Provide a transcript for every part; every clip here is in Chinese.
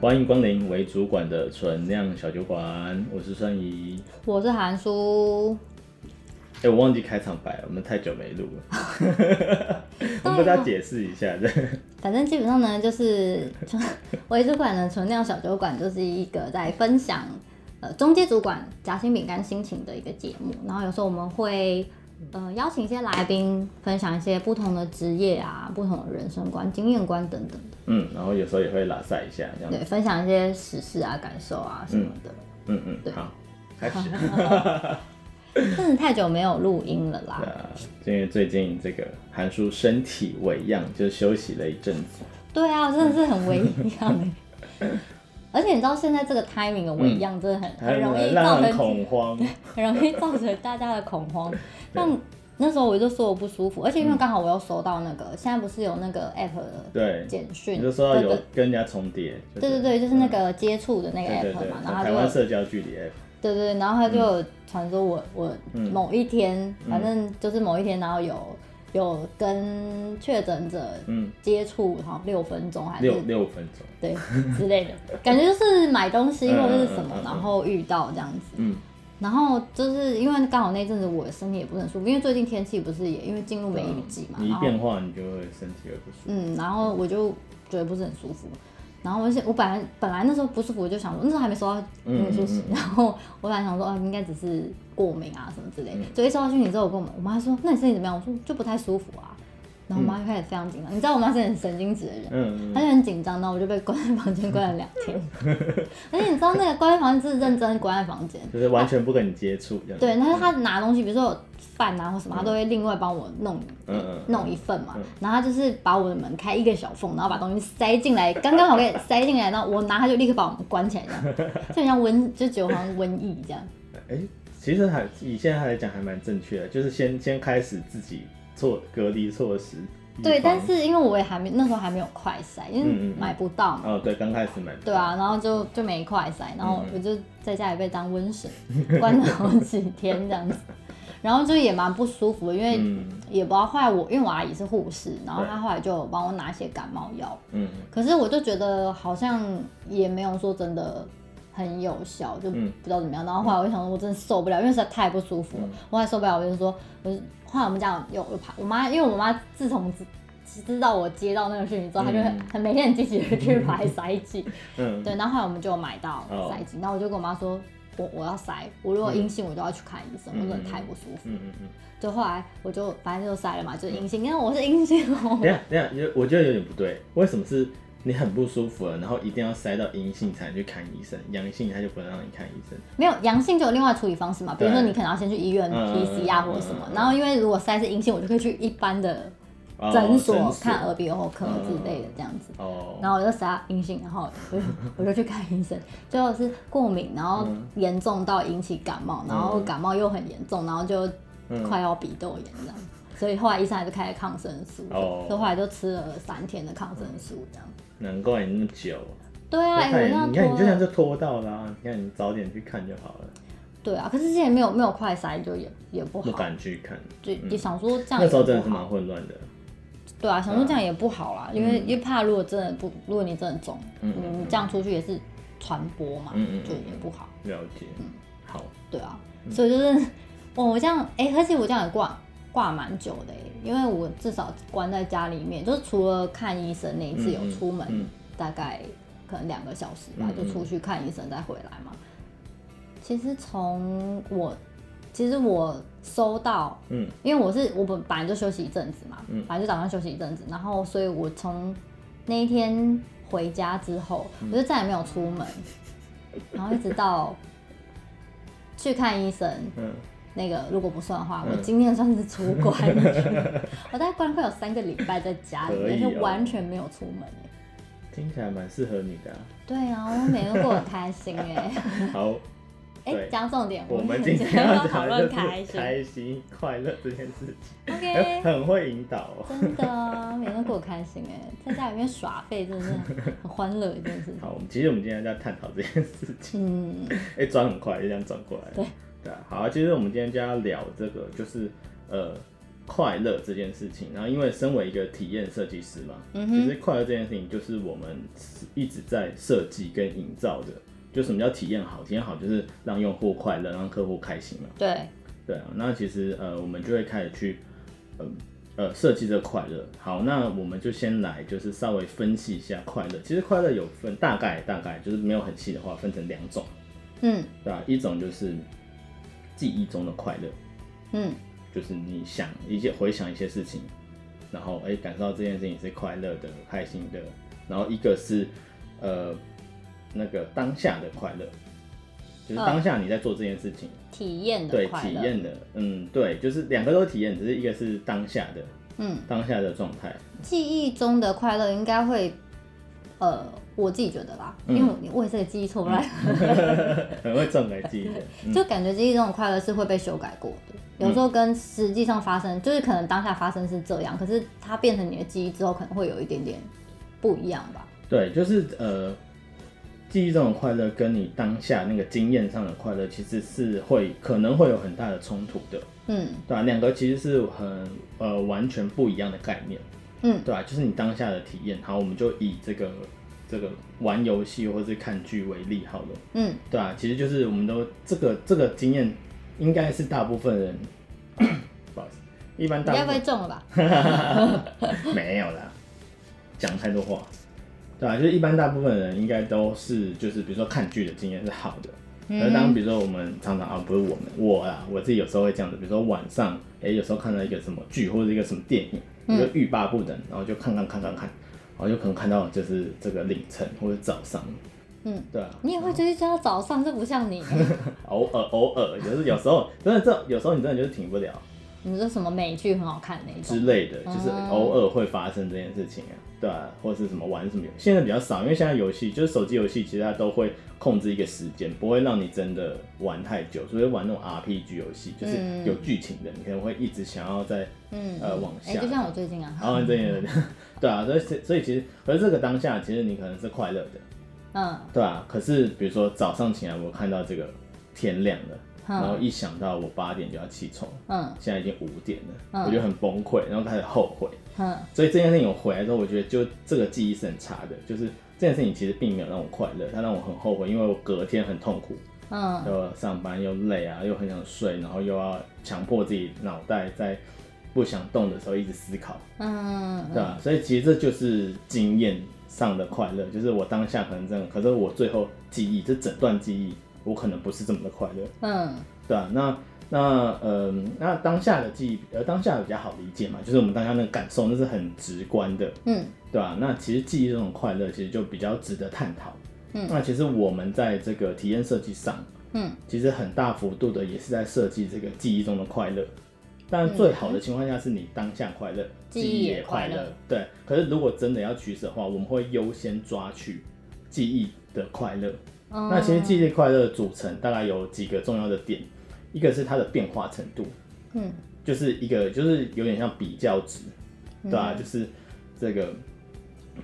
欢迎光临为主管的存量小酒馆，我是孙怡，我是韩叔。哎、欸，我忘记开场白了，我们太久没录了，我们跟大家解释一下。对，反正基本上呢，就是为主管的存量小酒馆，就是一个在分享呃中介主管夹心饼干心情的一个节目。然后有时候我们会呃邀请一些来宾，分享一些不同的职业啊、不同的人生观、经验观等等的。嗯，然后有时候也会拉赛一下，这样对，分享一些时事啊、感受啊什么的。嗯嗯，对，好，开始。真的太久没有录音了啦。对啊，因为最近这个韩叔身体微恙，就休息了一阵子。对啊，真的是很微恙。而且你知道现在这个 timing 的微恙真的很、嗯、很容易造成恐慌，很容易造成大家的恐慌。像那时候我就说我不舒服，而且因为刚好我又收到那个，嗯、现在不是有那个 app 的简讯，你就收到有跟人家重叠。对对对，就是那个接触的那个 app 嘛，对对对，然后台湾社交距离 app。对对，然后他就传说我我某一天，嗯、反正就是某一天，然后有有跟确诊者接触，好像六分钟还是六六分钟，对之类的，感觉就是买东西 或者是什么，然后遇到这样子。嗯。然后就是因为刚好那阵子我的身体也不是很舒服，因为最近天气不是也因为进入梅雨季嘛，你一变化你就会身体也不舒服。嗯，然后我就觉得不是很舒服。然后我我本来本来那时候不舒服，我就想说那时候还没收到那个讯息，然后我本来想说哦应该只是过敏啊什么之类的，所以一收到讯息之后，我跟我我妈说，那你身体怎么样？我说就不太舒服啊。然后我妈就开始非常紧张，你知道我妈是很神经质的人，嗯，她就很紧张，然后我就被关在房间关了两天。而且你知道那个关在房间是认真关在房间，就是完全不跟你接触。对，但是她拿东西，比如说有饭啊或什么，她都会另外帮我弄，弄一份嘛。然后她就是把我的门开一个小缝，然后把东西塞进来，刚刚好可以塞进来，然后我拿，她就立刻把我们关起来，这样，就很像瘟，就觉得好像瘟疫这样。哎，其实还以现在来讲还蛮正确的，就是先先开始自己。做隔离措施，对，但是因为我也还没那时候还没有快筛，因为买不到嘛。嗯嗯嗯、哦，对，刚开始买。对啊，然后就就没快筛，然后我就在家里被当瘟神，关了好几天这样子，然后就也蛮不舒服的，因为也不知道后来我因为我阿姨是护士，然后她后来就帮我拿一些感冒药，嗯，可是我就觉得好像也没有说真的很有效，就不知道怎么样。然后后来我就想说，我真的受不了，因为实在太不舒服了，我还受不了，我就说我。后来我们家有有爬，我妈因为我妈自从知知道我接到那个讯息之后，她、嗯、就很很每天很积极的去排筛剂，嗯，对，然后后来我们就买到筛剂，然后我就跟我妈说，我我要筛，我如果阴性，我就要去看医生，嗯、我真的太不舒服，嗯嗯嗯，就后来我就反正就筛了嘛，就是阴性，因为我是阴性哦。等下等下，我觉得有点不对，为什么是？你很不舒服了，然后一定要塞到阴性才能去看医生，阳性他就不能让你看医生。没有阳性就有另外处理方式嘛，比如说你可能要先去医院 PCR 或者什么，然后因为如果塞是阴性，我就可以去一般的诊所看耳鼻喉科之类的这样子。哦。然后我就筛阴性，然后我就我就去看医生，最后是过敏，然后严重到引起感冒，然后感冒又很严重，然后就快要鼻窦炎这样，所以后来医生还是开了抗生素，所以后来就吃了三天的抗生素这样。难怪你那么久。对啊，你看，你看，你就像这拖到啦，你看你早点去看就好了。对啊，可是之前没有没有快筛，就也也不好。不敢去看。就也想说这样。那时候真的是蛮混乱的。对啊，想说这样也不好啦，因为因为怕如果真的不，如果你真的中，嗯，这样出去也是传播嘛，嗯，就也不好。了解。嗯，好。对啊，所以就是，哦，我这样，哎，而且我这样也挂挂蛮久的。因为我至少关在家里面，就是除了看医生那一次有出门，嗯嗯、大概可能两个小时吧，嗯、就出去看医生再回来嘛。其实从我，其实我收到，嗯，因为我是我本本来就休息一阵子嘛，嗯，反正就打算休息一阵子，然后所以我从那一天回家之后，嗯、我就再也没有出门，然后一直到去看医生，嗯。那个如果不算的话，我今天算是出关了。我大概关快有三个礼拜在家里面，就完全没有出门。听起来蛮适合你的。对啊，我每天过得开心哎。好。哎，讲重点，我们今天要讨论开心、开心、快乐这件事情。OK。很会引导哦。真的，每天过得开心哎，在家里面耍废真的是很欢乐一件事情。好，我们其实我们今天在探讨这件事情。嗯。哎，转很快，就这样转过来。对。对啊，好啊，其实我们今天就要聊这个，就是呃，快乐这件事情，然后因为身为一个体验设计师嘛，嗯其实快乐这件事情就是我们一直在设计跟营造的。就什么叫体验好？体验好就是让用户快乐，让客户开心嘛。对，对啊。那其实呃，我们就会开始去，呃呃，设计这个快乐。好，那我们就先来就是稍微分析一下快乐。其实快乐有分大概大概就是没有很细的话，分成两种。嗯，对吧？一种就是记忆中的快乐，嗯，就是你想一些回想一些事情，然后哎、欸、感受到这件事情是快乐的、开心的。然后一个是呃那个当下的快乐，就是当下你在做这件事情，体验的对体验的，嗯，对，就是两个都体验，只是一个是当下的，嗯，当下的状态。记忆中的快乐应该会，呃，我自己觉得啦，嗯。因为我也是个记忆错乱，很会篡改记忆。的，嗯。就感觉记忆中的快乐是会被修改过的，有时候跟实际上发生，就是可能当下发生是这样，可是它变成你的记忆之后，可能会有一点点不一样吧。对，就是呃，记忆中的快乐跟你当下那个经验上的快乐，其实是会可能会有很大的冲突的，嗯。对吧、两个其实是很呃完全不一样的概念，嗯，对吧、就是你当下的体验，好，我们就以这个这个玩游戏或是看剧为例好了，嗯，对啊，其实就是我们都这个这个经验，应该是大部分人，不好意思，一般大部分应该不会中了吧？没有啦，讲太多话，对啊，就是一般大部分人应该都是就是比如说看剧的经验是好的，嗯。而当比如说我们常常啊不是我们我啊，我自己有时候会这样子，比如说晚上哎、欸、有时候看到一个什么剧或者一个什么电影，我就欲罢不能，然后就看看看看看，然后就可能看到就是这个凌晨或者早上，嗯，对啊，你也会追剧到早上，这不像你。偶尔偶尔就是有时候真的这有时候你真的就是停不了你说什么美剧很好看那种之类的，就是偶尔会发生这件事情啊。对啊，或者是什么玩什么游戏，现在比较少，因为现在游戏就是手机游戏，其实它都会控制一个时间，不会让你真的玩太久。所以玩那种 RPG 游戏，就是有剧情的，你可能会一直想要在嗯呃往下。哎、就像我最近啊。然后这样，对啊，所以所以其实，可是这个当下，其实你可能是快乐的，嗯，对啊。可是比如说早上起来，我看到这个天亮了。然后一想到我八点就要起床，嗯，现在已经五点了，嗯，我就很崩溃，然后开始后悔，嗯，所以这件事情我回来之后，我觉得就这个记忆是很差的，就是这件事情其实并没有让我快乐，它让我很后悔，因为我隔天很痛苦，嗯，又上班又累啊，又很想睡，然后又要强迫自己脑袋在不想动的时候一直思考，嗯，对吧？所以其实这就是经验上的快乐，就是我当下可能这样，可是我最后记忆这整段记忆。我可能不是这么的快乐，嗯，对啊，那那呃，那当下的记忆，呃，当下比较好理解嘛，就是我们当下那个感受，那是很直观的，嗯，对吧？那其实记忆这种快乐，其实就比较值得探讨，嗯，那其实我们在这个体验设计上，嗯，其实很大幅度的也是在设计这个记忆中的快乐，但最好的情况下是你当下快乐，记忆也快乐，对。可是如果真的要取舍的话，我们会优先抓取记忆的快乐。那其实记忆快乐的组成大概有几个重要的点，一个是它的变化程度，嗯，就是一个就是有点像比较值，对吧、啊？就是这个，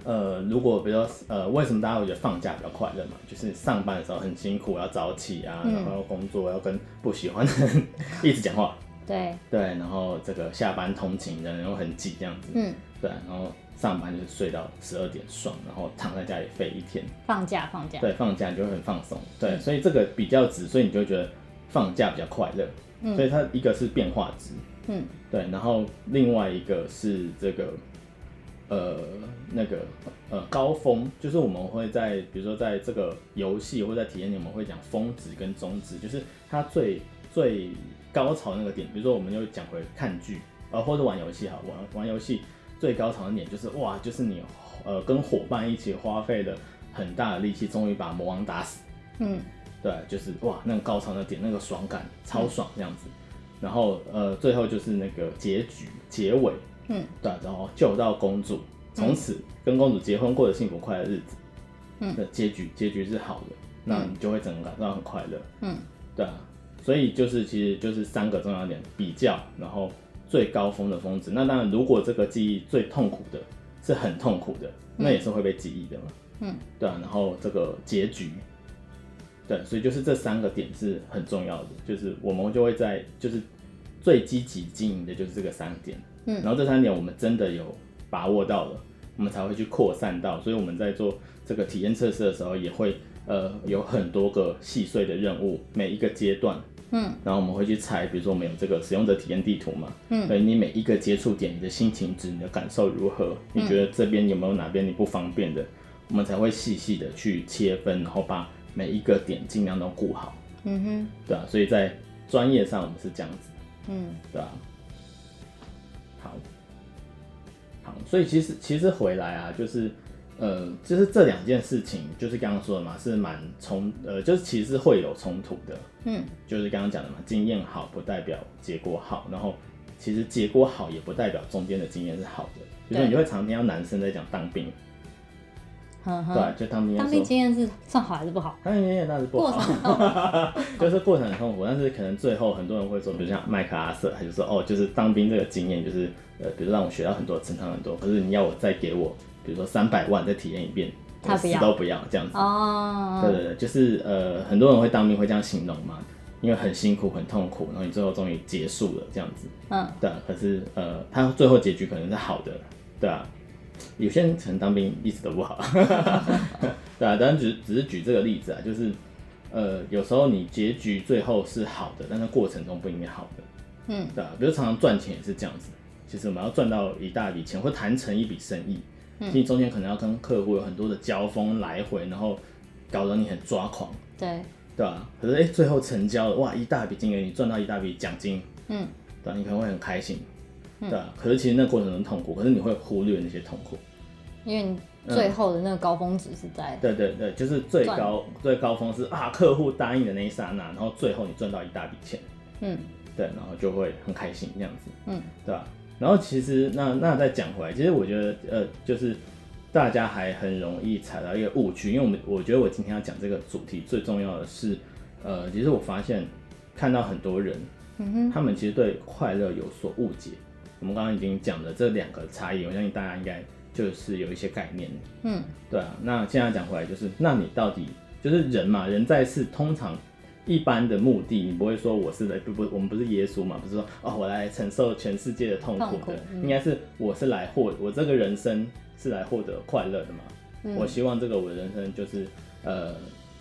呃，如果比如说呃，为什么大家会觉得放假比较快乐嘛？就是上班的时候很辛苦，要早起啊，然后要工作，要跟不喜欢的人 一直讲话，对对，然后这个下班通勤的人又很挤这样子，嗯，对，然后。上班就是睡到十二点爽，然后躺在家里废一天。放假放假。对，放假你就会很放松。对、嗯，所以这个比较值，所以你就会觉得放假比较快乐。嗯，所以它一个是变化值。嗯，对，然后另外一个是这个，呃，那个呃高峰，就是我们会在比如说在这个游戏或者在体验里，我们会讲峰值跟终值，就是它最最高潮那个点。比如说，我们又讲回看剧，呃，或者玩游戏哈，玩玩游戏。最高潮的点就是哇，就是你呃跟伙伴一起花费了很大的力气，终于把魔王打死。嗯，对，就是哇，那个高潮的点，那个爽感超爽这样子。嗯、然后呃，最后就是那个结局结尾，嗯，对，然后救到公主，从此跟公主结婚，过着幸福快乐日子。嗯，的结局结局是好的，那你就会整个感到很快乐。嗯，对啊，所以就是其实就是三个重要点比较，然后。最高峰的峰值，那当然，如果这个记忆最痛苦的是很痛苦的，那也是会被记忆的嘛。嗯，对啊。然后这个结局，对，所以就是这三个点是很重要的，就是我们就会在就是最积极经营的就是这个三点，嗯，然后这三点我们真的有把握到了，我们才会去扩散到，所以我们在做这个体验测试的时候，也会呃有很多个细碎的任务，每一个阶段，嗯，然后我们会去猜，比如说我们有这个使用者体验地图嘛，嗯，所以你每一个接触点，你的心情值，你的感受如何，你觉得这边有没有哪边你不方便的，我们才会细细的去切分，然后把每一个点尽量都顾好，嗯哼，对啊，所以在专业上我们是这样子。嗯，对啊？好，好，所以其实其实回来啊，就是呃，就是这两件事情，就是刚刚说的嘛，是蛮冲，呃，就是其实是会有冲突的。嗯，就是刚刚讲的嘛，经验好不代表结果好，然后其实结果好也不代表中间的经验是好的。就是你会常听到男生在讲当兵。对，就当兵。当兵经验是算好还是不好？当兵经验那是不好，就是过程很痛苦，但是可能最后很多人会说，比如像麦克阿瑟，他就说哦，就是当兵这个经验，就是呃，比如让我学到很多，成长很多。可是你要我再给我，比如说三百万再体验一遍，他死都不要这样子。哦，对对对，就是呃，很多人会当兵会这样形容嘛，因为很辛苦很痛苦，然后你最后终于结束了这样子。嗯，对，可是呃，他最后结局可能是好的，对啊。有些人可能当兵一直都不好，对啊，当然只只是举这个例子啊，就是呃，有时候你结局最后是好的，但是过程中不一定好的，嗯，对啊，比如常常赚钱也是这样子，其实我们要赚到一大笔钱，或谈成一笔生意，嗯，你中间可能要跟客户有很多的交锋来回，然后搞得你很抓狂，对，对啊，可是哎，最后成交了，哇，一大笔金额，你赚到一大笔奖金，嗯，对啊，你可能会很开心。对啊，可是其实那过程中痛苦，可是你会忽略那些痛苦，因为你最后的那个高峰值是在、嗯、对对对，就是最高最高峰是啊，客户答应的那一刹那，然后最后你赚到一大笔钱，嗯，对，然后就会很开心这样子，嗯，对吧？然后其实那那再讲回来，其实我觉得呃，就是大家还很容易踩到一个误区，因为我们我觉得我今天要讲这个主题最重要的是，呃，其实我发现看到很多人，嗯哼，他们其实对快乐有所误解。我们刚刚已经讲了这两个差异，我相信大家应该就是有一些概念。嗯，对啊。那现在讲回来，就是那你到底就是人嘛？人在世，通常一般的目的，你不会说我是来不不，我们不是耶稣嘛？不是说哦，我来承受全世界的痛苦的，苦嗯、应该是我是来获我这个人生是来获得快乐的嘛？嗯、我希望这个我的人生就是呃，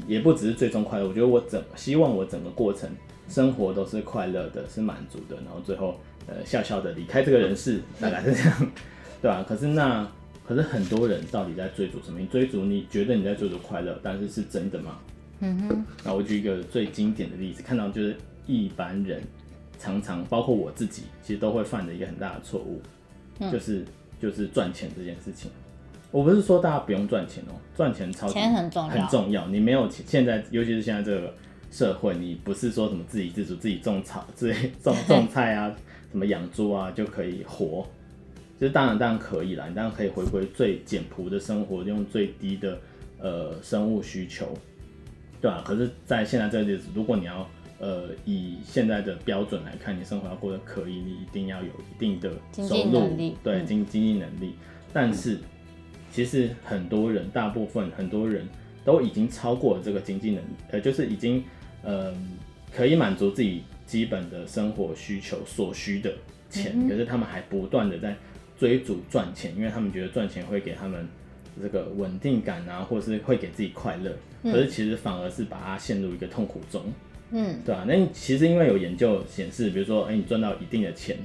也不只是最终快乐，我觉得我整希望我整个过程生活都是快乐的，是满足的，然后最后。呃，笑笑的离开这个人世，大概是这样，对吧？可是那，可是很多人到底在追逐什么？你追逐你觉得你在追逐快乐，但是是真的吗？嗯哼。那我举一个最经典的例子，看到就是一般人常常，包括我自己，其实都会犯的一个很大的错误，嗯、就是就是赚钱这件事情。我不是说大家不用赚钱哦、喔，赚钱超级钱很重要，很重要。你没有钱，现在尤其是现在这个社会，你不是说什么自给自足，自己种草，自己种 种菜啊。什么养猪啊就可以活，就是当然当然可以啦，你当然可以回归最简朴的生活，用最低的呃生物需求，对吧？可是，在现在这个日子，如果你要呃以现在的标准来看，你生活要过得可以，你一定要有一定的收入，对经经济能力。但是，其实很多人，大部分很多人都已经超过了这个经济能力，呃，就是已经呃可以满足自己。基本的生活需求所需的钱，可是他们还不断的在追逐赚钱，因为他们觉得赚钱会给他们这个稳定感啊，或是会给自己快乐。可是其实反而是把它陷入一个痛苦中。嗯，对啊。那其实因为有研究显示，比如说，哎，你赚到一定的钱，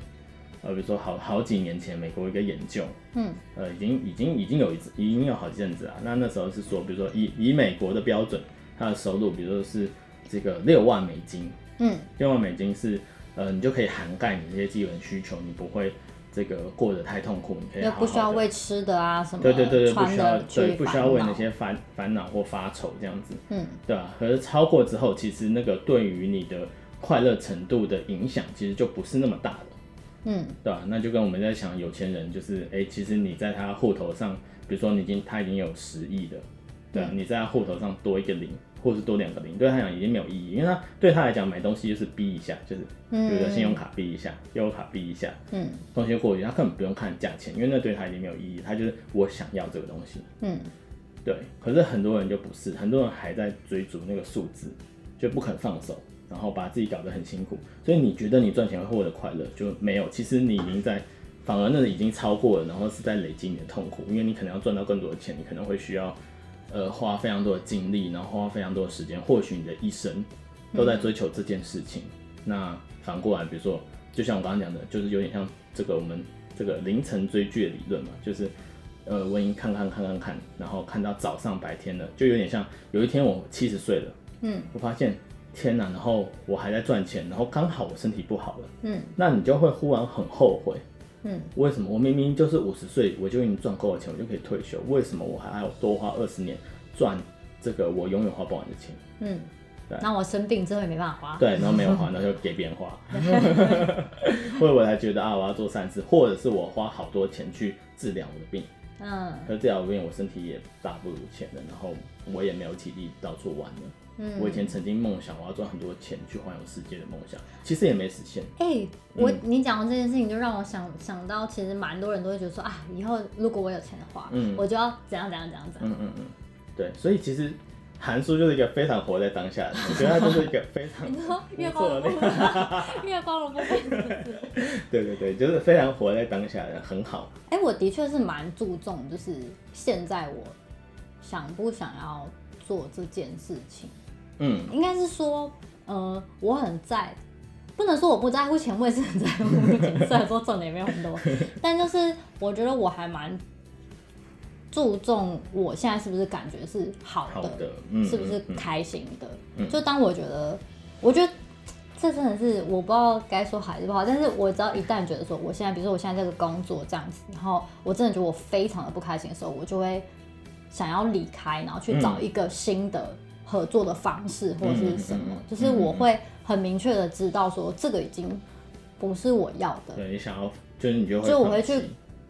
呃，比如说好好几年前美国一个研究，嗯，呃，已经已经已经有一已经有好几阵子啊。那那时候是说，比如说以以美国的标准，他的收入，比如说是这个六万美金。嗯，六万美金是，呃，你就可以涵盖你这些基本需求，你不会这个过得太痛苦，你可以好好，又不需要为吃的啊什么，对对对对，不需要对不需要为那些烦烦恼或发愁这样子，嗯，对吧？可是超过之后，其实那个对于你的快乐程度的影响，其实就不是那么大了，嗯，对吧？那就跟我们在想有钱人，就是哎、欸，其实你在他户头上，比如说你已经他已经有十亿的，对啊，嗯、你在他户头上多一个零。或是多两个零，对他来讲已经没有意义，因为他对他来讲买东西就是逼一下，就是比如说信用卡逼一下，悠游卡逼一下，嗯，东西就过去，他根本不用看价钱，因为那对他已经没有意义，他就是我想要这个东西，嗯，对。可是很多人就不是，很多人还在追逐那个数字，就不肯放手，然后把自己搞得很辛苦，所以你觉得你赚钱会获得快乐，就没有。其实你已经在，反而那已经超过了，然后是在累积你的痛苦，因为你可能要赚到更多的钱，你可能会需要，呃，花非常多的精力，然后花非常多的时间，或许你的一生都在追求这件事情。嗯、那反过来，比如说，就像我刚刚讲的，就是有点像这个我们这个凌晨追剧的理论嘛，就是。呃，我已经看看看看看，然后看到早上白天了，就有点像有一天我七十岁了，嗯，我发现天哪，然后我还在赚钱，然后刚好我身体不好了，嗯，那你就会忽然很后悔，嗯，为什么我明明就是五十岁我就已经赚够了钱，我就可以退休，为什么我还要多花二十年赚这个我永远花不完的钱？嗯，对，那我生病之后也没办法花，对，然后没有花，那就给别人花，或者我才觉得啊，我要做善事，或者是我花好多钱去治疗我的病。嗯，可是这条病我身体也大不如前了，然后我也没有体力到处玩了。嗯，我以前曾经梦想我要赚很多钱去环游世界的梦想，其实也没实现。哎、欸，我、嗯、你讲的这件事情就让我想想到，其实蛮多人都会觉得说啊，以后如果我有钱的话，嗯，我就要怎样怎样怎样怎样。嗯嗯嗯，对，所以其实。韩叔就是一个非常活在当下的，我觉得他就是一个非常你说月光的部分，月光 的部分，对对对，就是非常活在当下的，很好。哎、欸，我的确是蛮注重，就是现在我想不想要做这件事情。嗯，应该是说，呃，我很在，不能说我不在乎钱，我也是很在乎钱，虽然说赚的也没有很多，但就是我觉得我还蛮。注重我现在是不是感觉是好的，好的嗯、是不是开心的？嗯、就当我觉得，我觉得这真的是我不知道该说好还是不好，但是我只要一旦觉得说我现在，比如说我现在这个工作这样子，然后我真的觉得我非常的不开心的时候，我就会想要离开，然后去找一个新的合作的方式或者是什么，嗯、就是我会很明确的知道说这个已经不是我要的。对，你想要就是你就会，就我会去。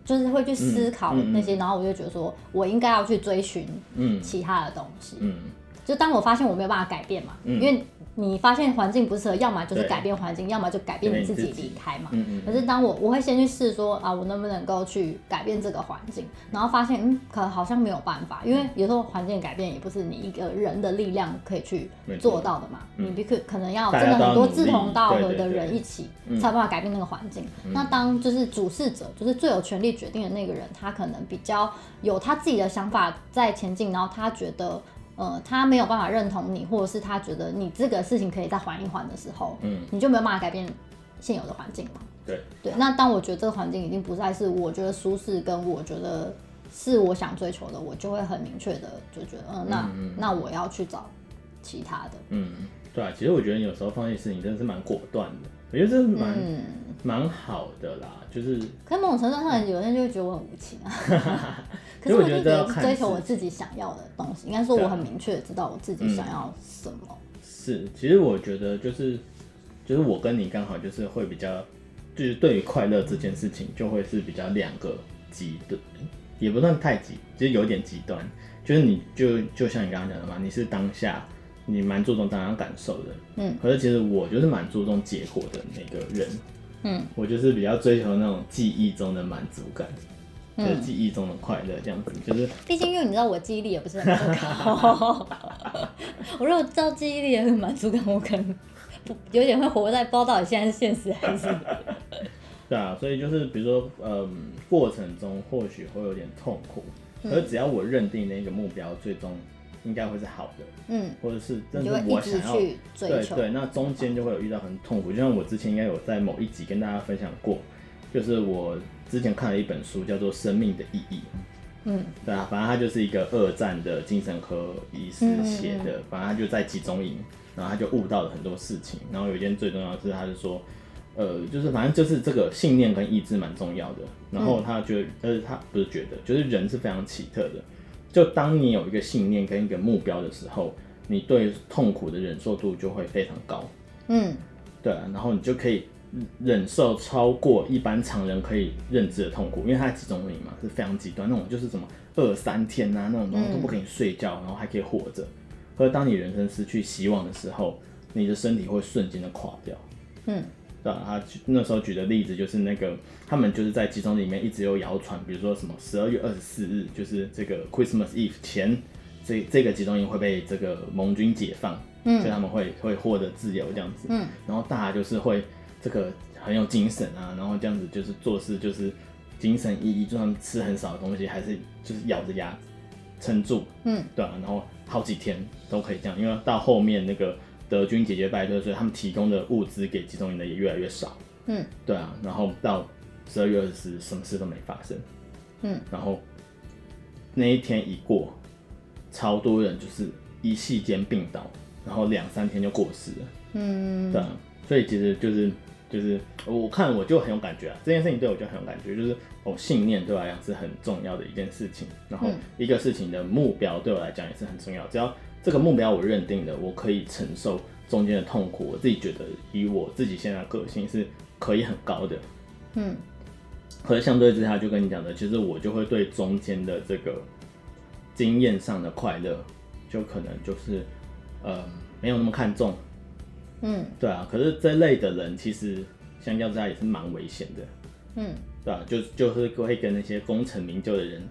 就是会去思考那些，嗯嗯嗯、然后我就觉得说，我应该要去追寻其他的东西。嗯嗯、就当我发现我没有办法改变嘛，嗯、因为。你发现环境不适合，要么就是改变环境，要么就改变你自己离开嘛。嗯嗯。可是当我我会先去试说啊，我能不能够去改变这个环境，然后发现嗯，可好像没有办法，因为有时候环境改变也不是你一个人的力量可以去做到的嘛。错你可可能要真的很多志同道合的人一起才有办法改变那个环境。嗯、那当就是主事者，就是最有权利决定的那个人，他可能比较有他自己的想法在前进，然后他觉得。呃，他没有办法认同你，或者是他觉得你这个事情可以再缓一缓的时候，嗯，你就没有办法改变现有的环境嘛。对。对，那当我觉得这个环境已经不再是我觉得舒适，跟我觉得是我想追求的，我就会很明确的就觉得，呃、嗯，那那我要去找其他的。嗯，对啊，其实我觉得有时候放弃事情真的是蛮果断的，我觉得这是蛮蛮、嗯、好的啦，就是。可是某种程度上，有人就会觉得我很无情啊。可是我就觉得追求我自己想要的东西，应该说我很明确的知道我自己想要什么。嗯、是，其实我觉得就是就是我跟你刚好就是会比较，就是对于快乐这件事情就会是比较两个极端，也不算太极，其实有点极端。就是你就就像你刚刚讲的嘛，你是当下你蛮注重当下感受的，嗯，可是其实我就是蛮注重结果的那个人，嗯，我就是比较追求那种记忆中的满足感。的记忆中的快乐，这样子就是。毕竟，因为你知道我记忆力也不是很好。我如果知道记忆力也很满足感，我可能有点会活在不知道到底现在是现实还是。对啊，所以就是比如说，嗯，过程中或许会有点痛苦，可是只要我认定那个目标最终应该会是好的，嗯，或者是真的我想要对对，那中间就会有遇到很痛苦，就像我之前应该有在某一集跟大家分享过，就是我。之前看了一本书，叫做《生命的意义》。嗯，对啊，反正他就是一个二战的精神科医师写的。嗯嗯嗯，反正他就在集中营，然后他就悟到了很多事情。然后有一件最重要的是，他就说，呃，就是反正就是这个信念跟意志蛮重要的。然后他觉得，但是他不是觉得，就是人是非常奇特的。就当你有一个信念跟一个目标的时候，你对痛苦的忍受度就会非常高。嗯，对啊，然后你就可以。忍受超过一般常人可以认知的痛苦，因为他在集中营嘛，是非常极端那种，就是什么二三天啊那种东西都不可以睡觉，然后还可以活着。可是当你人生失去希望的时候，你的身体会瞬间的垮掉。嗯，对啊，他那时候举的例子就是那个，他们就是在集中里面一直有谣传，比如说什么十二月二十四日就是这个 Christmas Eve 前这这个集中营会被这个盟军解放，嗯，所以他们会会获得自由这样子，嗯，然后大家就是会这个很有精神啊，然后这样子就是做事就是精神奕奕，就算吃很少的东西，还是就是咬着牙撑住，嗯，对啊，然后好几天都可以这样，因为到后面那个德军节节败退，所以他们提供的物资给集中营的也越来越少，嗯，对啊，然后到十二月二十日，什么事都没发生，嗯，然后那一天一过。超多人就是一夕间病倒，然后两三天就过世了。嗯，对啊，所以其实就是就是我看我就很有感觉啊，这件事情对我就很有感觉，就是哦，信念对我来讲是很重要的一件事情，然后一个事情的目标对我来讲也是很重要。只要这个目标我认定了，我可以承受中间的痛苦，我自己觉得以我自己现在的个性是可以很高的。嗯，可是相对之下，就跟你讲的，其实我就会对中间的这个。经验上的快乐，就可能就是，呃，没有那么看重，嗯，对啊。可是这类的人，其实相较之下也是蛮危险的，嗯，对啊，就就是会跟那些功成名就的人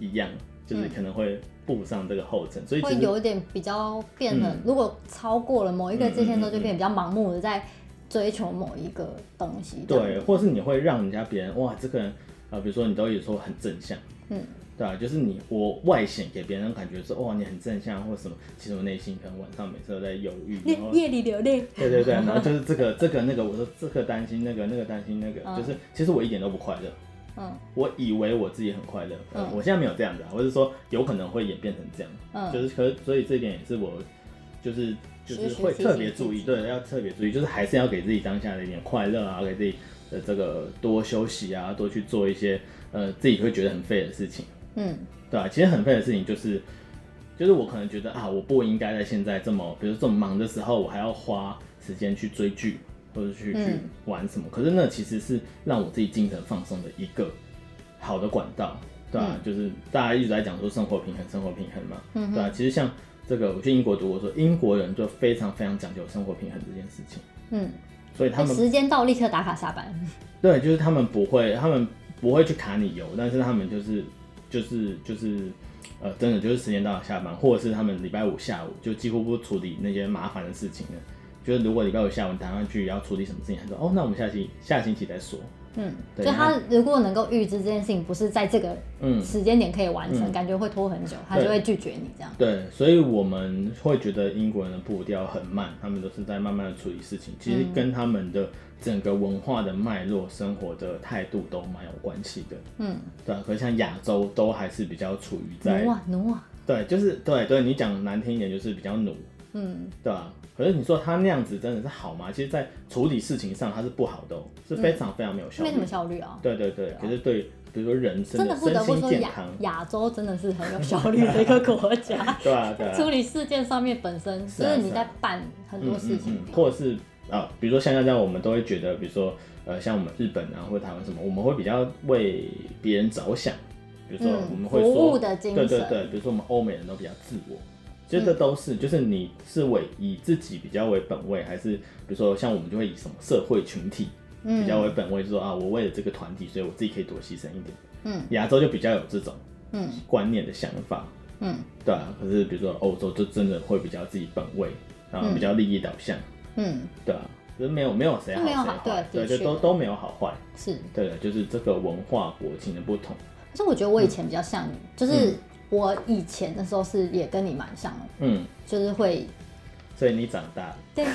一样，就是可能会步上这个后尘，所以会有一点比较变得，嗯、如果超过了某一个界限之后，就变得比较盲目的在追求某一个东西，对，或是你会让人家别人哇，这个人啊，比如说你都有说很正向，嗯。对啊，就是你我外显给别人感觉说，哇，你很正向或什么，其实我内心可能晚上每次都在犹豫，夜夜里流泪。对对对，然后就是这个 这个那个，我说这个担心那个那个担心那个，嗯、就是其实我一点都不快乐。嗯，我以为我自己很快乐，嗯，我现在没有这样子啊，我是说有可能会演变成这样，嗯，就是可所以这一点也是我就是就是会特别注意，对，要特别注意，就是还是要给自己当下的一点快乐啊，给自己的这个多休息啊，多去做一些呃自己会觉得很废的事情。嗯，对啊，其实很废的事情就是，就是我可能觉得啊，我不应该在现在这么，比如这么忙的时候，我还要花时间去追剧或者去、嗯、去玩什么。可是那其实是让我自己精神放松的一个好的管道，对啊，嗯、就是大家一直在讲说生活平衡，生活平衡嘛，嗯、哼对啊，其实像这个，我去英国读我，说英国人就非常非常讲究生活平衡这件事情。嗯，所以他们时间到立刻打卡下班。对，就是他们不会，他们不会去卡你油，但是他们就是。就是就是，呃，真的就是时间到了下班，或者是他们礼拜五下午就几乎不处理那些麻烦的事情了。就是如果礼拜五下午打算去要处理什么事情，他说哦，那我们下星下星期再说。嗯，对就他如果能够预知这件事情不是在这个时间点可以完成，嗯、感觉会拖很久，他就会拒绝你这样。对，所以我们会觉得英国人的步调很慢，他们都是在慢慢的处理事情，其实跟他们的整个文化的脉络、生活的态度都蛮有关系的。嗯，对，可是像亚洲都还是比较处于在奴啊奴啊，对，就是对对，你讲难听一点就是比较奴。嗯，对吧？可是你说他那样子真的是好吗？其实，在处理事情上他是不好的，是非常非常没有效率，没什么效率啊。对对对，可是对，比如说人生的身心健康，亚洲真的是很有效率的一个国家。对啊，对啊。处理事件上面本身就是你在办很多事情，或者是啊，比如说像这样，我们都会觉得，比如说呃，像我们日本啊，或者台湾什么，我们会比较为别人着想。比如说我们会说，服务的精神。对对对，比如说我们欧美人都比较自我。其实这都是，就是你是为以自己比较为本位，还是比如说像我们就会以什么社会群体比较为本位，就说啊，我为了这个团体，所以我自己可以多牺牲一点。嗯，亚洲就比较有这种嗯观念的想法。嗯，对啊。可是比如说欧洲就真的会比较自己本位，然后比较利益导向。嗯，对啊。就是没有没有谁好谁坏，对，就都都没有好坏。是，对的，就是这个文化国情的不同。可是我觉得我以前比较像你，就是。我以前的时候是也跟你蛮像的，嗯，就是会，所以你长大了，对，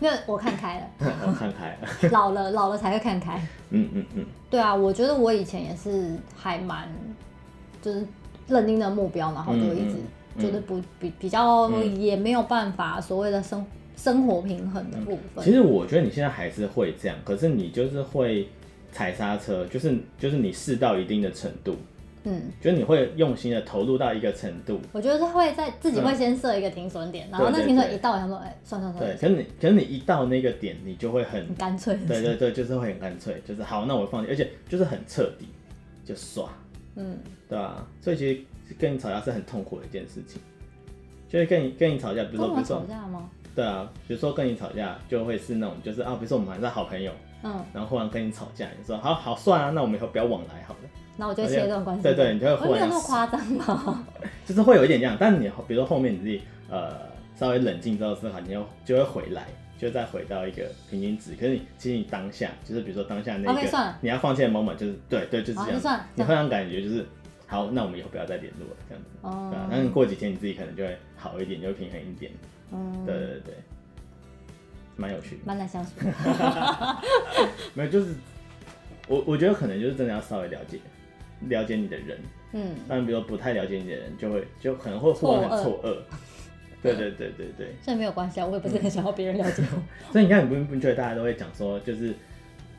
那我看开了，我看开了，老了老了才会看开，嗯嗯嗯，对啊，我觉得我以前也是还蛮，就是认定的目标，然后就一直就是不比比较也没有办法所谓的生生活平衡的部分。其实我觉得你现在还是会这样，可是你就是会踩刹车，就是就是你试到一定的程度。嗯，就是你会用心的投入到一个程度，我觉得是会在自己会先设一个停损点，嗯、然后那停损一到，想说，哎，算算算。对，可是你，可是你一到那个点，你就会很干脆。对对对，就是会很干脆，就是好，那我放弃，而且就是很彻底，就刷。嗯，对啊？所以其实跟你吵架是很痛苦的一件事情，就是跟你跟你吵架，比如说比如说吵架吗？对啊，比如说跟你吵架，就会是那种，就是啊，比如说我们还是好朋友，嗯，然后忽然跟你吵架，你说好好算啊，那我们以后不要往来好了。然后我就切断关系。对对，你就会忽然。没有那么夸张吗？就是会有一点这样，但是你比如说后面你自己呃稍微冷静之后思考，你又就会回来，就再回到一个平均值。可是你其实你当下就是比如说当下那个，okay, 你要放弃的 moment 就是对对就是这样，算你会让感觉就是好，那我们以后不要再联络了这样子，哦？那你过几天你自己可能就会好一点，就会平衡一点。嗯，对对对。蛮有趣的，蛮难相处。没有，就是我我觉得可能就是真的要稍微了解了解你的人，嗯，但比如说不太了解你的人，就会就可能会忽然很错愕。对对对对对。这没有关系啊，我也不是很想要别人了解我。所以你看，你不不觉得大家都会讲说，就是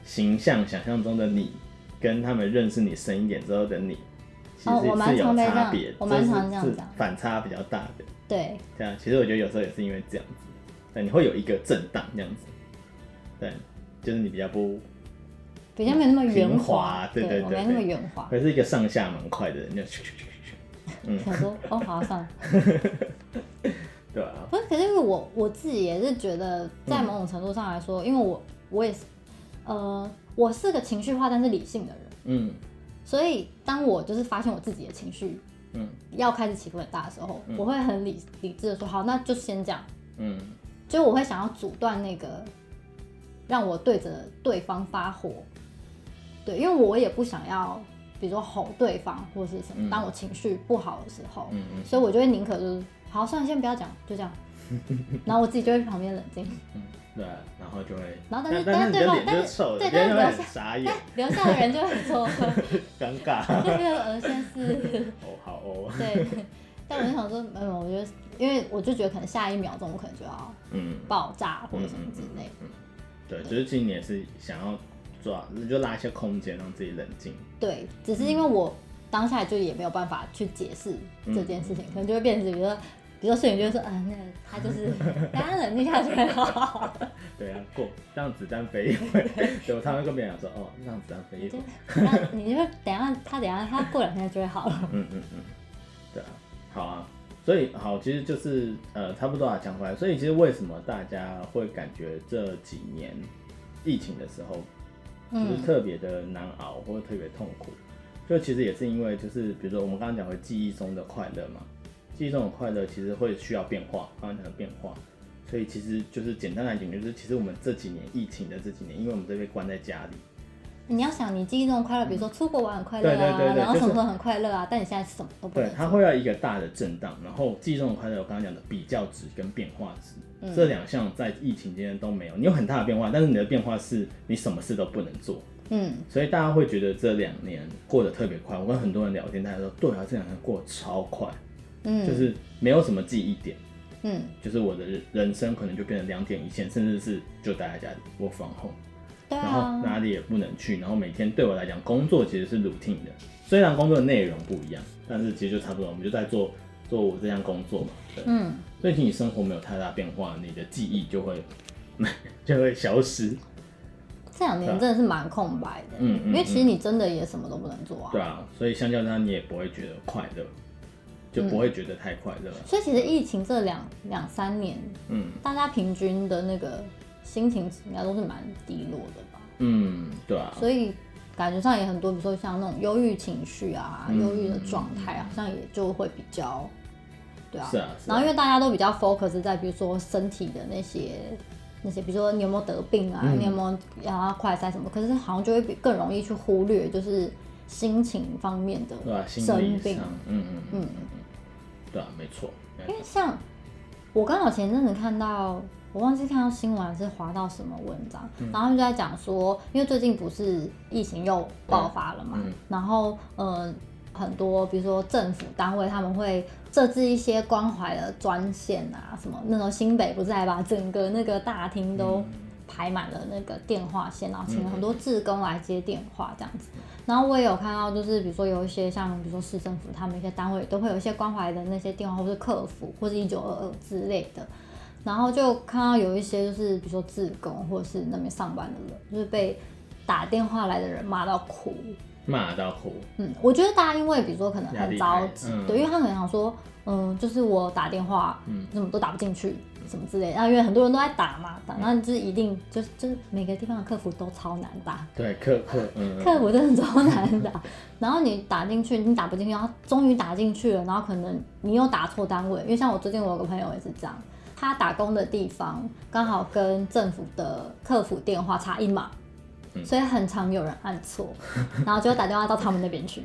形象想象中的你，跟他们认识你深一点之后的你，其实是有差别，我蛮常这样讲，反差比较大的。对，这样其实我觉得有时候也是因为这样子。对，你会有一个震荡这样子，对，就是你比较不，比较没那么圆滑，对对对，没那么圆滑，还是一个上下蛮快的人，就嗯，想说哦，好算了，对啊，不是，可是因为我我自己也是觉得，在某种程度上来说，因为我我也是，呃，我是个情绪化但是理性的人，嗯，所以当我就是发现我自己的情绪，嗯，要开始起伏很大的时候，我会很理理智的说，好，那就先这样，嗯。就我会想要阻断那个，让我对着对方发火，对，因为我也不想要，比如说吼对方或是什么。当我情绪不好的时候，嗯嗯，所以我就会宁可就是，好，算了，先不要讲，就这样，然后我自己就会旁边冷静，嗯，对，然后就会，然后但是但是对方但是对，但是留下留下的人就会说 尴尬，就觉得呃，先是哦，好哦，对。但我就想说，没有，我觉得，因为我就觉得可能下一秒钟我可能就要嗯爆炸或者什么之类的。嗯，对，就是今年是想要抓，就拉一些空间让自己冷静。对，只是因为我当下就也没有办法去解释这件事情，可能就会变成比如说，比如说摄影就会说，嗯，那他就是 大家冷静下去了。对啊，过让子弹飞一会。对，我常常跟别人讲说，哦，让子弹飞一会。那你就等下他等下他过两天就会好了。嗯嗯嗯，对啊。好啊，所以好，其实就是呃，差不多啊，讲回来，所以其实为什么大家会感觉这几年疫情的时候，就是特别的难熬或者特别痛苦，就其实也是因为就是比如说我们刚刚讲回记忆中的快乐嘛，记忆中的快乐其实会需要变化，刚刚讲的变化，所以其实就是简单来讲，就是其实我们这几年疫情的这几年，因为我们都被关在家里。你要想，你记忆中的快乐，比如说出国玩很快乐啊，然后什么都很快乐啊，但你现在什么都不能。对，它会要一个大的震荡，然后记忆中的快乐，我刚刚讲的比较值跟变化值，这两项在疫情期间都没有。你有很大的变化，但是你的变化是你什么事都不能做。嗯，所以大家会觉得这两年过得特别快。我跟很多人聊天，大家说对啊，这两年过得超快，嗯，就是没有什么记忆点，嗯，就是我的人生可能就变成两点一线，甚至是就待在家里我放空。然后哪里也不能去，然后每天对我来讲，工作其实是 routine 的，虽然工作的内容不一样，但是其实就差不多，我们就在做做我这项工作嘛。对，嗯，所以其实你生活没有太大变化，你的记忆就会 就会消失。这两年真的是蛮空白的，嗯，因为其实你真的也什么都不能做啊。对啊，所以相较之下，你也不会觉得快乐，就不会觉得太快乐。所以其实疫情这两两三年，嗯，大家平均的那个。心情应该都是蛮低落的吧？嗯，对啊。所以感觉上也很多，比如说像那种忧郁情绪啊、忧郁、嗯、的状态啊，好像也就会比较，对啊。是啊。是啊，然后因为大家都比较 focus 在比如说身体的那些那些，比如说你有没有得病啊，嗯、你有没有要快塞什么，可是好像就会比更容易去忽略就是心情方面的生病。嗯嗯嗯嗯，对啊，没错。因为像我刚好前阵子看到。我忘记看到新闻是划到什么文章，嗯、然后他们就在讲说，因为最近不是疫情又爆发了嘛，嗯、然后呃很多比如说政府单位他们会设置一些关怀的专线啊，什么那时候新北不是还把整个那个大厅都排满了那个电话线，然后请了很多志工来接电话这样子。然后我也有看到，就是比如说有一些像比如说市政府他们一些单位都会有一些关怀的那些电话，或是客服或是一九二二之类的。然后就看到有一些就是比如说自工或者是那边上班的人，就是被打电话来的人骂到哭，骂到哭。嗯，我觉得大家因为比如说可能很着急，对，因为他可能想说，嗯，就是我打电话，嗯，怎么都打不进去。什么之类，然后因为很多人都在打嘛，打，那就是一定就是就是每个地方的客服都超难打。对，客客嗯，客服真的超难打。然后你打进去，你打不进去，然后终于打进去了，然后可能你又打错单位，因为像我最近我有个朋友也是这样，他打工的地方刚好跟政府的客服电话差一码，嗯、所以很常有人按错，然后就打电话到他们那边去。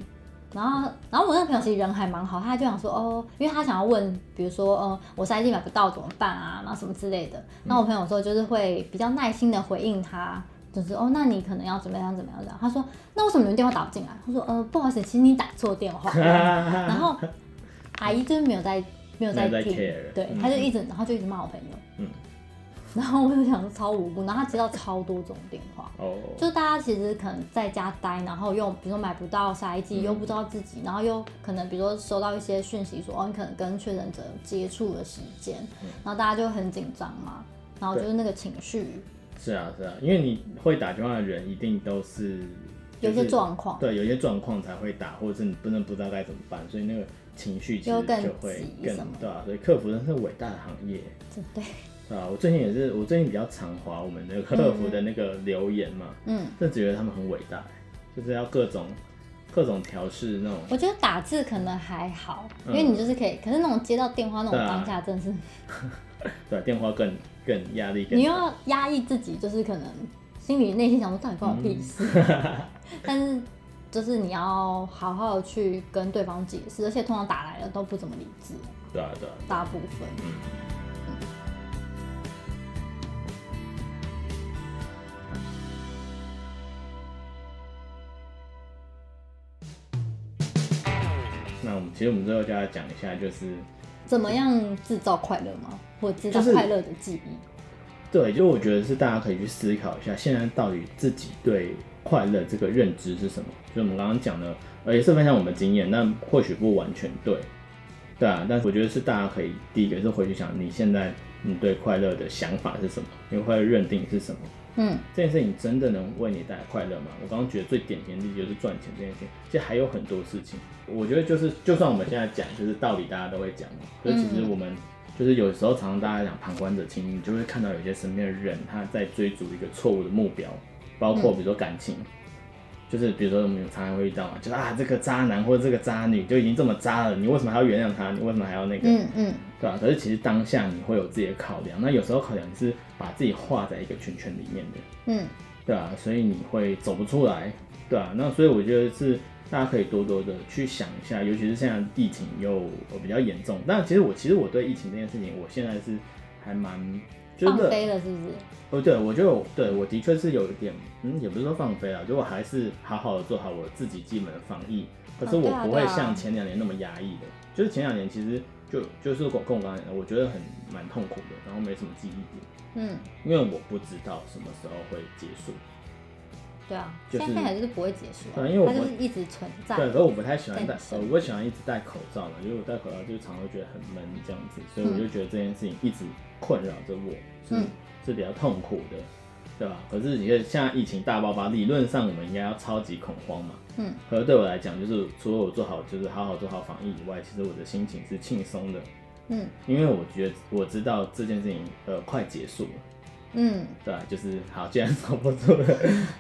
然后，然后我那个朋友其实人还蛮好，他就想说，哦，因为他想要问，比如说，嗯，我塞机买不到怎么办啊，然后什么之类的。那、嗯、我朋友说，就是会比较耐心的回应他，就是，哦，那你可能要怎么样怎么样这样。他说，那为什么你们电话打不进来？他说，呃，不好意思，其实你打错电话。然后阿姨就是没有在没有在听，对，他就一直，然后就一直骂我朋友。嗯。然后我就想说超无辜，然后他接到超多种电话，哦，就大家其实可能在家待，然后又比如说买不到筛剂，又不知道自己，然后又可能比如说收到一些讯息说，哦，你可能跟确诊者接触的时间，然后大家就很紧张嘛，然后就是那个情绪。是啊是啊，因为你会打电话的人一定都是、有些状况，对，有些状况才会打，或者是你不能不知道该怎么办，所以那个情绪其实就会更对啊，所以客服真是伟大的行业，对。啊，我最近也是，我最近比较常滑我们那个客服的那个留言嘛，嗯，就觉得他们很伟大，就是要各种各种调试那种。我觉得打字可能还好，因为你就是可以，可是那种接到电话那种当下，真的是，对，电话更更压力更。你要压抑自己，就是可能心里内心想说到底关我屁事，但是就是你要好好的去跟对方解释，而且通常打来的都不怎么理智，对啊对啊，大部分，嗯。那我们其实我们最后就要讲一下，就是怎么样制造快乐吗？或制造快乐的记忆？对，就我觉得是大家可以去思考一下，现在到底自己对快乐这个认知是什么？就我们刚刚讲的，也是分享我们经验，那或许不完全对，对啊。但是我觉得是大家可以第一个是回去想，你现在你对快乐的想法是什么？你快乐认定是什么？嗯，这件事情真的能为你带来快乐吗？我刚刚觉得最典型的例子就是赚钱这件事情，其实还有很多事情。我觉得就是，就算我们现在讲，就是道理大家都会讲嘛，可是其实我们就是有时候常常大家讲旁观者清，你就会看到有些身边的人他在追逐一个错误的目标，包括比如说感情。就是比如说我们常常会遇到嘛，就是啊这个渣男或者这个渣女就已经这么渣了，你为什么还要原谅他？你为什么还要那个？嗯嗯，对吧？可是其实当下你会有自己的考量，那有时候考量是把自己画在一个圈圈里面的，嗯，对啊，所以你会走不出来，对啊，那所以我觉得是大家可以多多的去想一下，尤其是现在疫情又比较严重。但其实我其实我对疫情这件事情，我现在是还蛮。放飞了是不是？哦，对，我就对我的确是有一点，嗯，也不是说放飞了，就我还是好好的做好我自己基本的防疫，可是我不会像前两年那么压抑的。就是前两年其实就就是跟我刚才讲的，我觉得很蛮痛苦的，然后没什么记忆点，嗯，因为我不知道什么时候会结束。对啊，就是、现在还是不会结束、因为我它就是一直存在。对，可是我不太喜欢戴，我不喜欢一直戴口罩嘛，因为我戴口罩就常常会觉得很闷这样子，所以我就觉得这件事情一直困扰着我，是、嗯、是比较痛苦的，对吧？可是你看现在疫情大爆发，理论上我们应该要超级恐慌嘛，嗯，可是对我来讲，就是除了我做好，就是好好做好防疫以外，其实我的心情是轻松的，嗯，因为我觉得我知道这件事情呃快结束了。嗯，对，就是好，既然守不住了，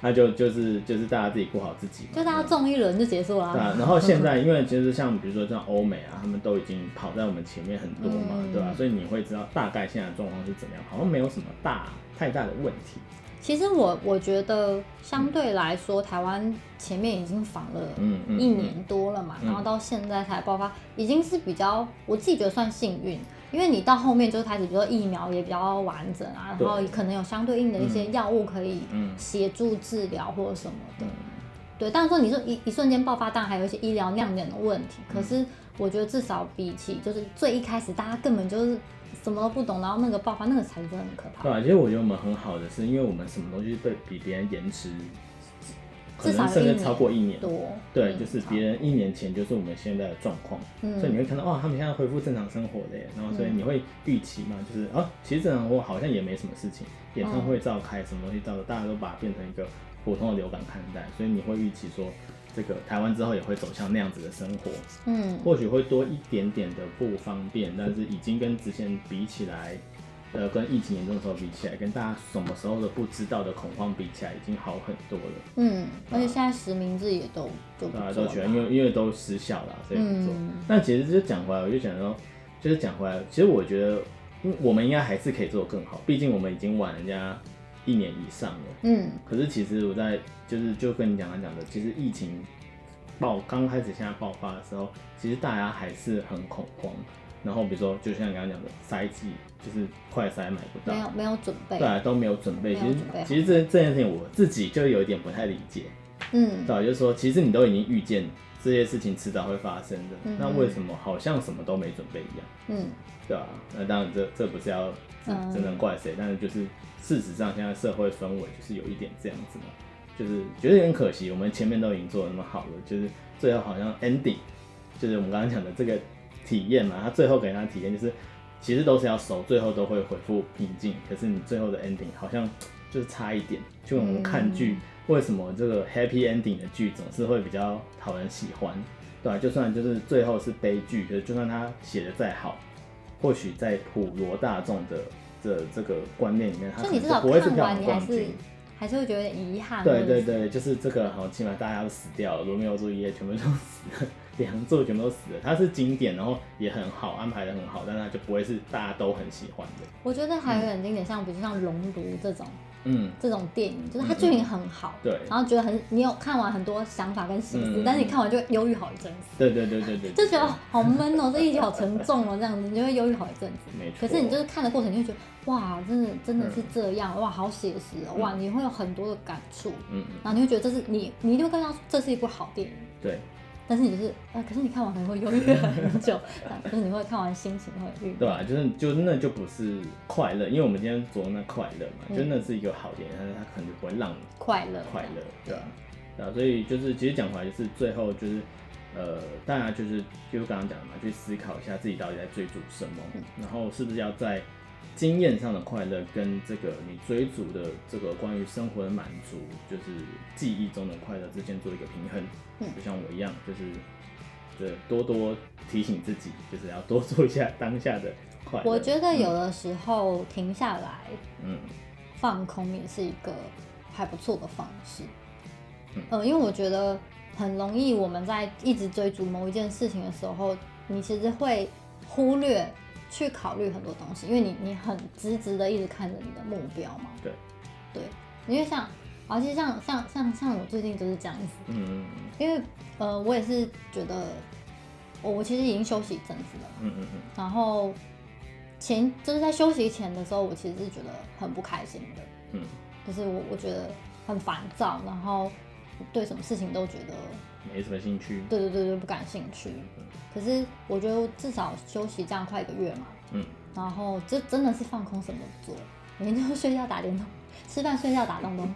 那就就是就是大家自己顾好自己，就大家中一轮就结束了。对啊，然后现在因为其实像比如说像欧美啊，他们都已经跑在我们前面很多嘛，嗯、对吧、啊？所以你会知道大概现在状况是怎么样，好像没有什么大太大的问题。其实我我觉得相对来说，台湾前面已经防了一年多了嘛，然后到现在才爆发，已经是比较我自己觉得算幸运。因为你到后面就开始，比如说疫苗也比较完整啊，然后可能有相对应的一些药物可以协助治疗或者什么的，对。但是说你说一一瞬间爆发，当然还有一些医疗亮点的问题。可是我觉得至少比起就是最一开始大家根本就是什么都不懂，然后那个爆发那个才是真的很可怕。对啊，其实我觉得我们很好的是，因为我们什么东西被比别人延迟。可能甚至超过一年，多对，就是别人一年前就是我们现在的状况，嗯、所以你会看到哦，他们现在恢复正常生活的耶，然后所以你会预期嘛，就是啊，其实正常生活好像也没什么事情，演唱会召开，什么东西照的，大家都把它变成一个普通的流感看待，所以你会预期说，这个台湾之后也会走向那样子的生活，嗯，或许会多一点点的不方便，但是已经跟之前比起来，呃，跟疫情严重的时候比起来，跟大家什么时候的不知道的恐慌比起来，已经好很多了。嗯，而且现在实名制也都都大家都觉得，因为因为都失效了，所以不做。嗯、但其实就讲回来，我就想说，就是讲回来，其实我觉得，我们应该还是可以做得更好，毕竟我们已经晚人家一年以上了。嗯，可是其实我在。就是就跟你讲来讲的，其实疫情爆刚开始现在爆发的时候，其实大家还是很恐慌。然后比如说，就像你刚刚讲的塞剂，就是快塞买不到，没有没有准备，对，都没有准备。其实其实这这件事情我自己就有一点不太理解。嗯，对，就是说其实你都已经预见这些事情迟早会发生的，嗯、那为什么好像什么都没准备一样？嗯，对吧？那当然这这不是要真正怪谁，嗯、但是就是事实上现在社会氛围就是有一点这样子嘛。就是觉得有点可惜，我们前面都已经做的那么好了，就是最后好像 ending，就是我们刚刚讲的这个体验嘛，他最后给他体验就是，其实都是要收，最后都会恢复平静，可是你最后的 ending 好像就是差一点。就我们看剧，为什么这个 happy ending 的剧总是会比较讨人喜欢，对吧？就算就是最后是悲剧，就是就算他写的再好，或许在普罗大众的的这个观念里面，他可能就不会是这样的光景。还是会觉得遗憾。对对对，就是这个好，起码大家都死掉了，罗密欧朱丽叶全部都死了，两座全部都死了。它是经典，然后也很好安排的很好，但它就不会是大家都很喜欢的。我觉得还有很经典，像比如像《熔炉》这种。嗯，这种电影就是它剧情很好，对，然后觉得很，你有看完很多想法跟心思，但是你看完就会忧郁好一阵子。对对对对对，就觉得好闷哦，这一集好沉重哦，这样子你就会忧郁好一阵子。没错。可是你就是看的过程，你会觉得哇，真的真的是这样，哇，好写实哦，哇，你会有很多的感触，嗯，然后你会觉得这是你，你一定会看到这是一部好电影。对。但是你就是，啊，可是你看完可能会犹豫很久，就是你会看完心情会郁。对啊，就是就那就不是快乐，因为我们今天做那快乐嘛，嗯、就那是一个好点，但是它可能就不会让你快乐快乐，对啊，对啊，所以就是其实讲回来就是最后就是，呃，大家就是就刚刚讲的嘛，去思考一下自己到底在追逐什么，嗯、然后是不是要在。经验上的快乐跟这个你追逐的这个关于生活的满足，就是记忆中的快乐之间做一个平衡。嗯，就像我一样，就是对多多提醒自己，就是要多做一下当下的快乐。我觉得有的时候停下来，嗯，放空也是一个还不错的方式。嗯，呃，因为我觉得很容易我们在一直追逐某一件事情的时候，你其实会忽略。去考虑很多东西，因为你你很直直的一直看着你的目标嘛。对，对，因为像，而且像像像像我最近就是这样子，嗯嗯嗯，因为呃我也是觉得，我我其实已经休息一阵子了，嗯嗯嗯，然后前就是在休息前的时候，我其实是觉得很不开心的，嗯，就是我我觉得很烦躁，然后对什么事情都觉得没什么兴趣，对对对对，不感兴趣。可是我觉得至少休息这样快一个月嘛，嗯，然后就真的是放空，什么都不做，每天就睡觉打电动，吃饭睡觉打东东。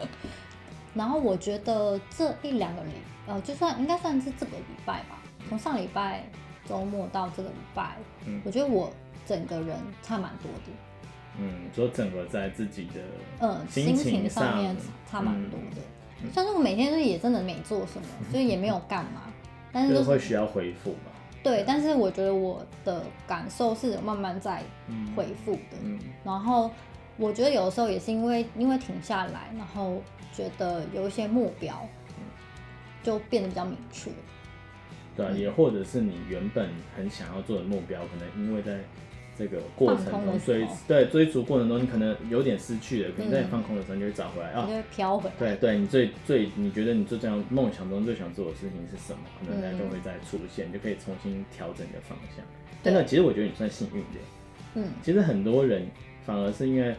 然后我觉得这一两个礼，呃，就算应该算是这个礼拜吧，从上礼拜周末到这个礼拜，嗯，我觉得我整个人差蛮多的。嗯，说整个在自己的嗯心情上面差蛮多的，虽然说我每天就也真的没做什么，所以也没有干嘛。但是、就是、会需要恢复嘛？对，但是我觉得我的感受是慢慢在恢复的。嗯，然后我觉得有的时候也是因为因为停下来，然后觉得有一些目标，就变得比较明确。对、啊，也或者是你原本很想要做的目标，可能因为在。这个过程中追对追逐过程中，你可能有点失去了，可能在你放空的时候，你就会找回来啊，就会飘回来。对对，你最最你觉得你最这样梦想中最想做的事情是什么？可能它就会再出现，你就可以重新调整你的方向。但那其实我觉得你算幸运的，嗯，其实很多人反而是因为，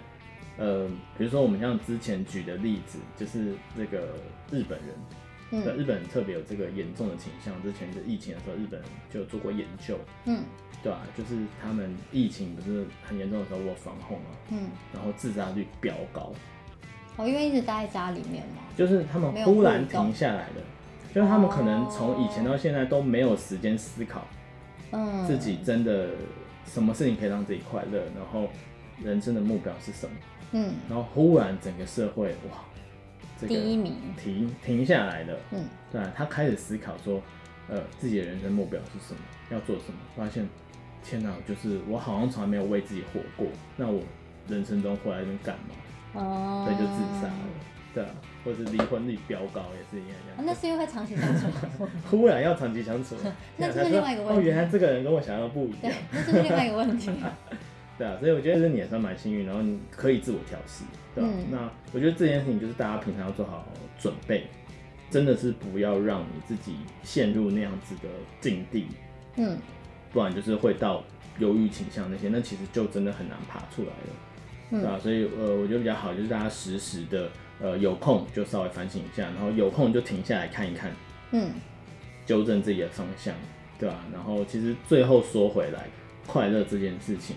呃，比如说我们像之前举的例子，就是这个日本人。对，日本人特别有这个严重的倾向。之前的疫情的时候，日本人就做过研究，嗯，对啊，就是他们疫情不是很严重的时候，我防控啊，嗯，然后自杀率飙高。哦，因为一直待在家里面嘛。就是他们忽然停下来了，就是他们可能从以前到现在都没有时间思考，嗯，自己真的什么事情可以让自己快乐，然后人生的目标是什么，嗯，然后忽然整个社会哇。第一名停停下来了，嗯，对啊，他开始思考说，呃，自己的人生目标是什么，要做什么，发现，天哪，就是我好像从来没有为自己活过，那我人生中活在这边干嘛？哦，所以就自杀了，对啊，或者是离婚率飙高也是一样。那是因为长期相处，忽然要长期相处，那是另外一个问题。哦，原来这个人跟我想象不一样，那是另外一个问题。对啊，所以我觉得是你也算蛮幸运，然后你可以自我调试，对吧？嗯、那我觉得这件事情就是大家平常要做好准备，真的是不要让你自己陷入那样子的境地，嗯，不然就是会到忧郁倾向那些，那其实就真的很难爬出来了，嗯、对吧？所以呃，我觉得比较好就是大家时时的呃有空就稍微反省一下，然后有空就停下来看一看，嗯，纠正自己的方向，对吧？然后其实最后说回来，快乐这件事情。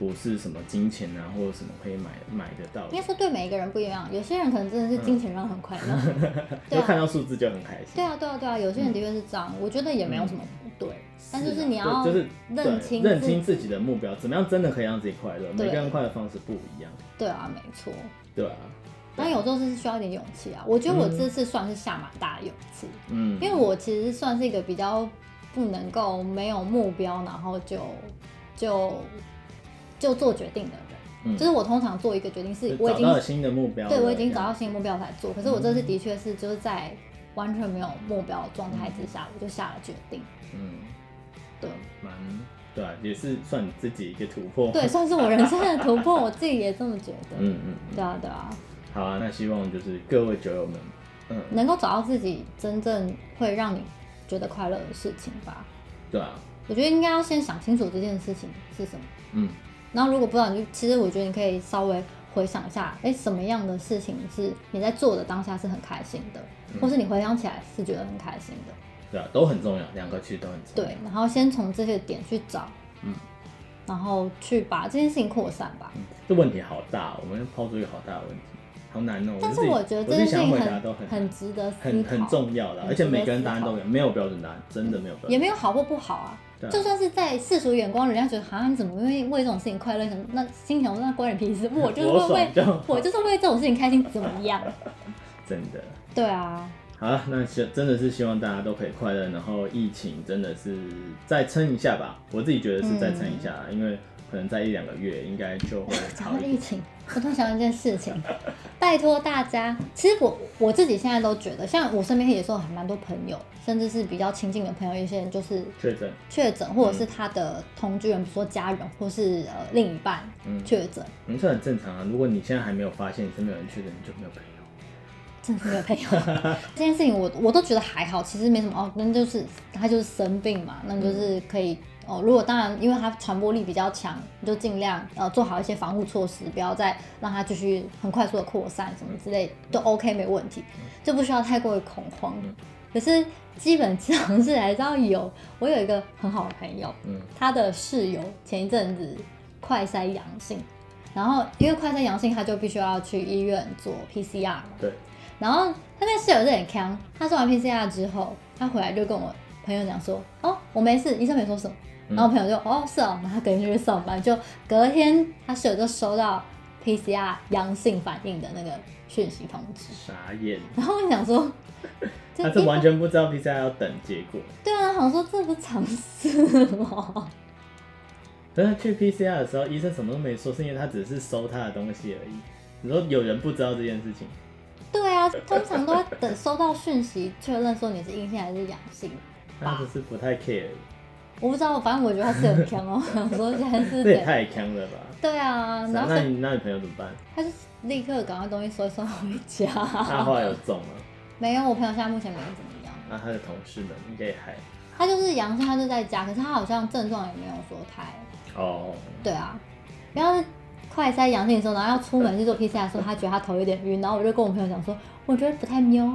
不是什么金钱啊，或者什么可以买买得到。应该说对每一个人不一样，有些人可能真的是金钱让很快乐，就、看到数字就很开心。对啊，对啊，对啊，有些人的确是这样，嗯、我觉得也没有什么不对，嗯、但就是你要就是认清认清自己的目标，怎么样真的可以让自己快乐？每个人快乐方式不一样。对啊，没错。对啊，但有时候是需要一点勇气啊。我觉得我这次算是下蛮大的勇气，嗯，因为我其实算是一个比较不能够没有目标，然后就就。就做决定的人，嗯、就是我通常做一个决定是，我已经找到新的目标，对，我已经找到新的目标才做。可是我这次的确是就是在完全没有目标的状态之下，嗯、我就下了决定。嗯，对，蛮对啊，也是算你自己一个突破。对，算是我人生的突破，我自己也这么觉得。嗯嗯，对啊对啊。好啊，那希望就是各位酒友们，嗯，能够找到自己真正会让你觉得快乐的事情吧。对啊，我觉得应该要先想清楚这件事情是什么。嗯。然后如果不知道，你就其实我觉得你可以稍微回想一下，哎，什么样的事情是你在做的当下是很开心的，嗯、或是你回想起来是觉得很开心的。对啊，都很重要，两个其实都很重要。对，然后先从这些点去找，嗯，然后去把这件事情扩散吧。嗯，这问题好大，我们抛出一个好大的问题。好难哦，但是我觉得这件事情很很，很值得很很重要的，而且每个人答案都有，没有标准答案，真的没有标准，也没有好或不好啊。啊就算是在世俗眼光，人家觉得好像你怎么会为这种事情快乐？那心想那关你屁事，我就是会为我，我就是为这种事情开心，怎么样？真的。对啊。好了，那希真的是希望大家都可以快乐，然后疫情真的是再撑一下吧。我自己觉得是再撑一下，嗯、因为。可能在一两个月应该就会 好。疫情，我突然想到一件事情，拜托大家，其实我我自己现在都觉得，像我身边也是有很蛮多朋友，甚至是比较亲近的朋友，有些人就是确诊确诊，或者是他的同居人，比如说家人或是呃另一半确诊，嗯，这很正常啊。如果你现在还没有发现你身边有人确诊，你就没有朋友，真的是没有朋友。这件事情我我都觉得还好，其实没什么哦，那就是他就是生病嘛，那就是可以。哦，如果当然，因为它传播力比较强，你就尽量呃做好一些防护措施，不要再让它继续很快速的扩散，什么之类都 OK 没问题，就不需要太过于恐慌。可是基本常识还是要有。我有一个很好的朋友，嗯，他的室友前一阵子快筛阳性，然后因为快筛阳性，他就必须要去医院做 PCR。对。然后他那室友有点锵，他做完 PCR 之后，他回来就跟我朋友讲说：“哦，我没事，医生没说什么。”然后朋友就哦是哦，然后他隔天就去上班，就隔天他室友就收到 PCR 阳性反应的那个讯息通知，傻眼。然后我想说，他是完全不知道 PCR 要等结果。对啊，好像说这不常事吗？但是去 PCR 的时候，医生什么都没说，是因为他只是收他的东西而已。你说有人不知道这件事情？对啊，通常都要等收到讯息确认说你是阴性还是阳性，他只是不太 care。我不知道，反正我觉得他是很强哦。想说现在是，这也太强了吧？对啊，然后那你那你朋友怎么办？他就立刻赶快东西收一收回家。他后来有中吗？没有，我朋友现在目前没怎么样。那他的同事们应该还？他就是阳性，他就在家，可是他好像症状也没有说太。哦。对啊，然后快筛阳性的时候，然后要出门去做 PCR 的时候，他觉得他头有点晕，然后我就跟我朋友讲说，我觉得不太喵。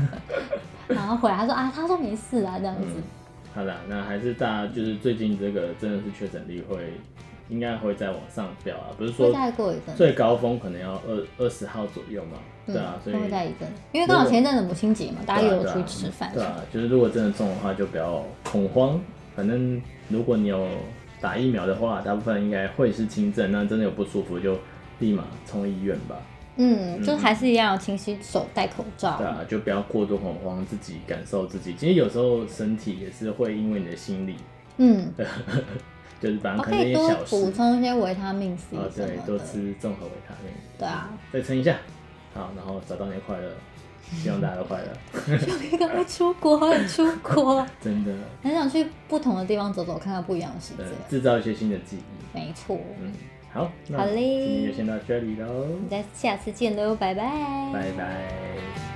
然后回来他说啊，他说没事啊，这样子。嗯好的，那还是大家就是最近这个真的是确诊率会应该会再往上飙啊，不是说再过一阵，最高峰可能要二二十号左右嘛，对啊，所以会再一阵，因为刚好前一阵子母亲节嘛，大家也有出去吃饭，对啊，就是如果真的中的话，就不要恐慌，反正如果你有打疫苗的话，大部分应该会是轻症，那真的有不舒服就立马冲医院吧。嗯，就还是一样，勤洗手，戴口罩。对啊，就不要过度恐慌，自己感受自己。其实有时候身体也是会因为你的心理，嗯，就是反正可能一些小事，补充一些维他命 C 啊，对，多吃综合维他命。对啊，再撑一下，好，然后找到你的快乐。希望大家都快乐。就可以赶快出国，出国，真的很想去不同的地方走走，看看不一样的世界，制造一些新的记忆。没错。嗯，好，好嘞，今天就先到这里喽。我们再下次见喽，拜拜。拜拜。